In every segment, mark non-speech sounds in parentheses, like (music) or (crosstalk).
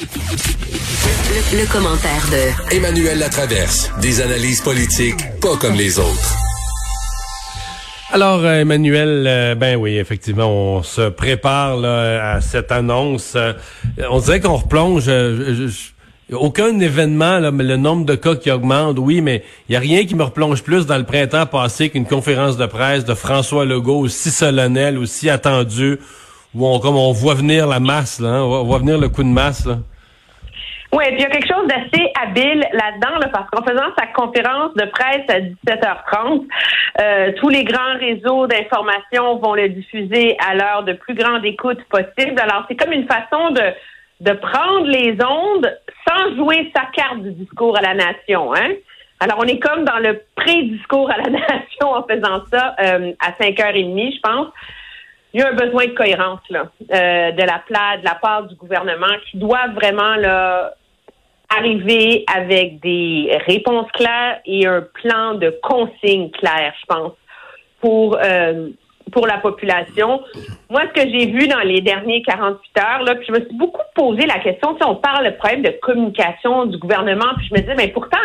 Le, commentaire de Emmanuel Latraverse. Des analyses politiques pas comme les autres. Alors, euh, Emmanuel, euh, ben oui, effectivement, on se prépare là, à cette annonce. Euh, on dirait qu'on replonge. aucun événement, là, mais le nombre de cas qui augmente, oui, mais il y a rien qui me replonge plus dans le printemps passé qu'une conférence de presse de François Legault aussi solennelle, aussi attendue, où on comme on voit venir la masse, hein, on voit venir le coup de masse. Oui, puis il y a quelque chose d'assez habile là-dedans, parce qu'en faisant sa conférence de presse à 17h30, euh, tous les grands réseaux d'information vont le diffuser à l'heure de plus grande écoute possible. Alors, c'est comme une façon de, de prendre les ondes sans jouer sa carte du discours à la nation. Hein? Alors, on est comme dans le pré-discours à la (laughs) nation en faisant ça euh, à 5h30, je pense il y a un besoin de cohérence là, euh, de la de la part du gouvernement qui doit vraiment là arriver avec des réponses claires et un plan de consignes claires, je pense, pour euh, pour la population. Moi, ce que j'ai vu dans les derniers 48 heures, là, puis je me suis beaucoup posé la question, si on parle de problème de communication du gouvernement, puis je me disais, mais pourtant,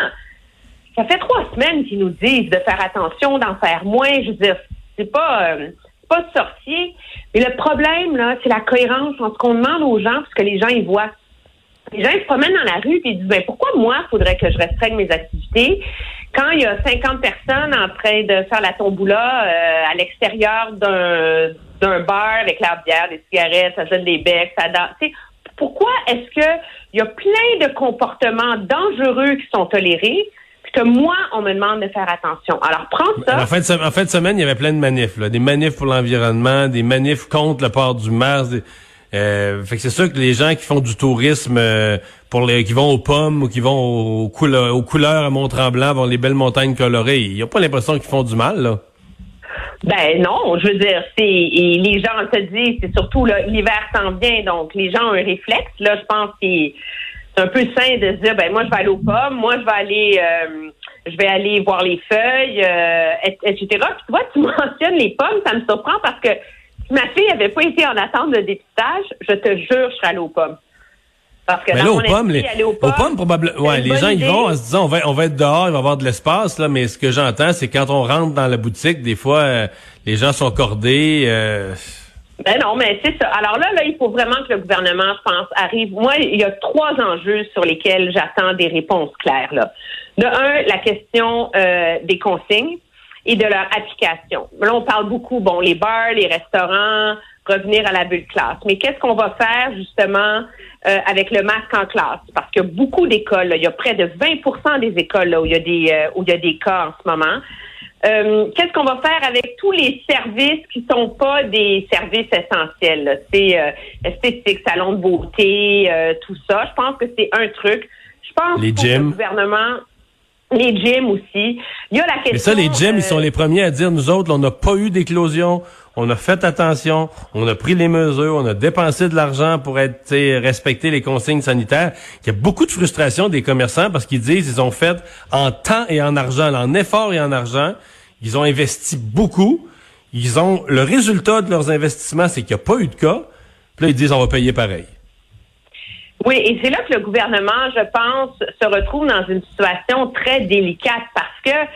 ça fait trois semaines qu'ils nous disent de faire attention, d'en faire moins. Je veux dire, c'est pas euh, pas sorcier. Mais le problème, là, c'est la cohérence entre ce qu'on demande aux gens, parce que les gens ils voient les gens se promènent dans la rue et ils disent ben pourquoi moi faudrait que je restreigne mes activités quand il y a 50 personnes en train de faire la tomboula euh, à l'extérieur d'un d'un bar avec la bière, des cigarettes, ça donne des becs, ça danse. Pourquoi est-ce que il y a plein de comportements dangereux qui sont tolérés puis que moi, on me demande de faire attention. Alors, prends ça. En fin de, en fin de semaine, il y avait plein de manifs, là. des manifs pour l'environnement, des manifs contre le port du des, euh, fait que c'est sûr que les gens qui font du tourisme euh, pour les qui vont aux pommes ou qui vont aux, couleurs, aux couleurs à Mont-Tremblant, vont les belles montagnes colorées, ils n'ont pas l'impression qu'ils font du mal, là. Ben non, je veux dire, c'est les gens se disent, c'est surtout l'hiver s'en vient, donc les gens ont un réflexe. Là, je pense que c'est un peu sain de se dire, ben moi je vais aller aux pommes, moi je vais aller, euh, je vais aller voir les feuilles, etc. Puis tu vois, tu (laughs) mentionnes les pommes, ça me surprend parce que si ma fille n'avait pas été en attente de dépistage, je te jure, je serais allée aux pommes. Parce que mais là, aux pommes, les, aux pommes, probablement, ouais, les gens, ils vont en se disant, on va, on va être dehors, il va y avoir de l'espace, là, mais ce que j'entends, c'est quand on rentre dans la boutique, des fois, euh, les gens sont cordés, euh... Ben non, mais c'est ça. Alors là, là, il faut vraiment que le gouvernement, je pense, arrive. Moi, il y a trois enjeux sur lesquels j'attends des réponses claires. Là. De un, la question euh, des consignes et de leur application. Là, on parle beaucoup, bon, les bars, les restaurants, revenir à la bulle classe. Mais qu'est-ce qu'on va faire justement euh, avec le masque en classe? Parce que beaucoup d'écoles, il y a près de 20% des écoles là, où il y a des euh, où il y a des cas en ce moment. Euh, qu'est-ce qu'on va faire avec tous les services qui sont pas des services essentiels? C'est esthétique, salon de beauté, tout ça. Je pense que c'est un truc. Je pense les que le gouvernement les gyms aussi. Il y a la question. Mais ça, les gyms, ils sont euh, les premiers à dire, nous autres, on n'a pas eu d'éclosion, on a fait attention, on a pris les mesures, on a dépensé de l'argent pour être respecter les consignes sanitaires. Il y a beaucoup de frustration des commerçants parce qu'ils disent ils ont fait en temps et en argent, en effort et en argent, ils ont investi beaucoup. Ils ont le résultat de leurs investissements, c'est qu'il n'y a pas eu de cas. Puis là, ils disent on va payer pareil. Oui, et c'est là que le gouvernement, je pense, se retrouve dans une situation très délicate parce que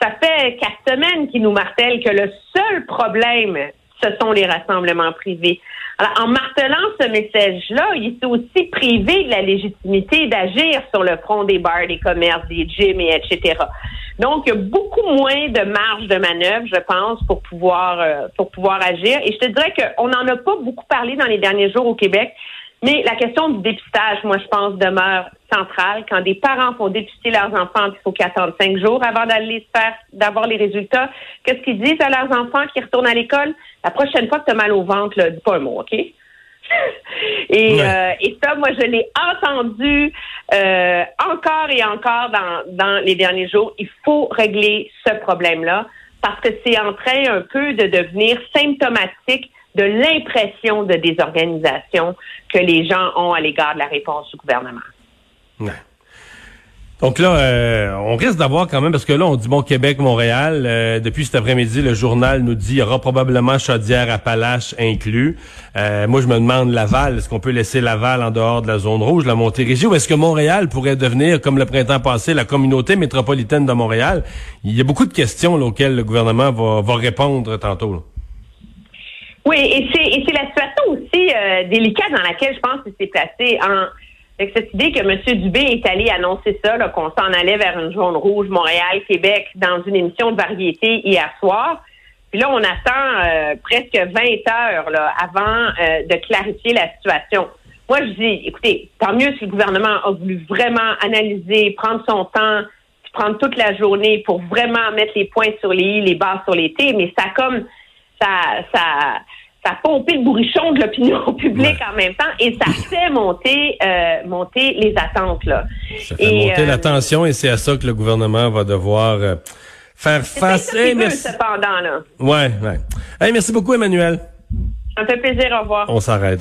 ça fait quatre semaines qu'il nous martèle que le seul problème, ce sont les rassemblements privés. Alors, en martelant ce message-là, il s'est aussi privé de la légitimité d'agir sur le front des bars, des commerces, des gyms, et etc. Donc, beaucoup moins de marge de manœuvre, je pense, pour pouvoir euh, pour pouvoir agir. Et je te dirais qu'on n'en a pas beaucoup parlé dans les derniers jours au Québec. Mais la question du dépistage, moi, je pense, demeure centrale. Quand des parents font dépister leurs enfants, il faut qu'ils attendent cinq jours avant d'aller faire, d'avoir les résultats. Qu'est-ce qu'ils disent à leurs enfants qui retournent à l'école? La prochaine fois que tu as mal au ventre, là, dis pas un mot, OK? (laughs) et, euh, et ça, moi, je l'ai entendu euh, encore et encore dans, dans les derniers jours. Il faut régler ce problème-là parce que c'est en train un peu de devenir symptomatique de l'impression de désorganisation que les gens ont à l'égard de la réponse du gouvernement. Donc là, euh, on risque d'avoir quand même, parce que là, on dit, bon, Québec-Montréal, euh, depuis cet après-midi, le journal nous dit, il y aura probablement Chaudière-Appalaches inclus. Euh, moi, je me demande Laval, est-ce qu'on peut laisser Laval en dehors de la zone rouge, la Montérégie, ou est-ce que Montréal pourrait devenir, comme le printemps passé, la communauté métropolitaine de Montréal? Il y a beaucoup de questions auxquelles le gouvernement va, répondre tantôt. Oui, et c'est la situation aussi délicate dans laquelle je pense qu'il s'est placé en avec cette idée que M. Dubé est allé annoncer ça, qu'on s'en allait vers une jaune rouge Montréal, Québec, dans une émission de variété hier soir. Puis là, on attend euh, presque 20 heures là, avant euh, de clarifier la situation. Moi, je dis, écoutez, tant mieux si le gouvernement a voulu vraiment analyser, prendre son temps, prendre toute la journée pour vraiment mettre les points sur les i, les barres sur les t, mais ça comme ça, ça ça pompé le bourrichon de l'opinion (laughs) publique en même temps et ça (laughs) fait monter euh, monter les attentes là. Ça fait monter la euh, tension et c'est à ça que le gouvernement va devoir euh, faire face. Hey, merci. cependant là. Ouais, ouais. Hey, merci beaucoup Emmanuel. Ça me fait plaisir, au revoir. On s'arrête.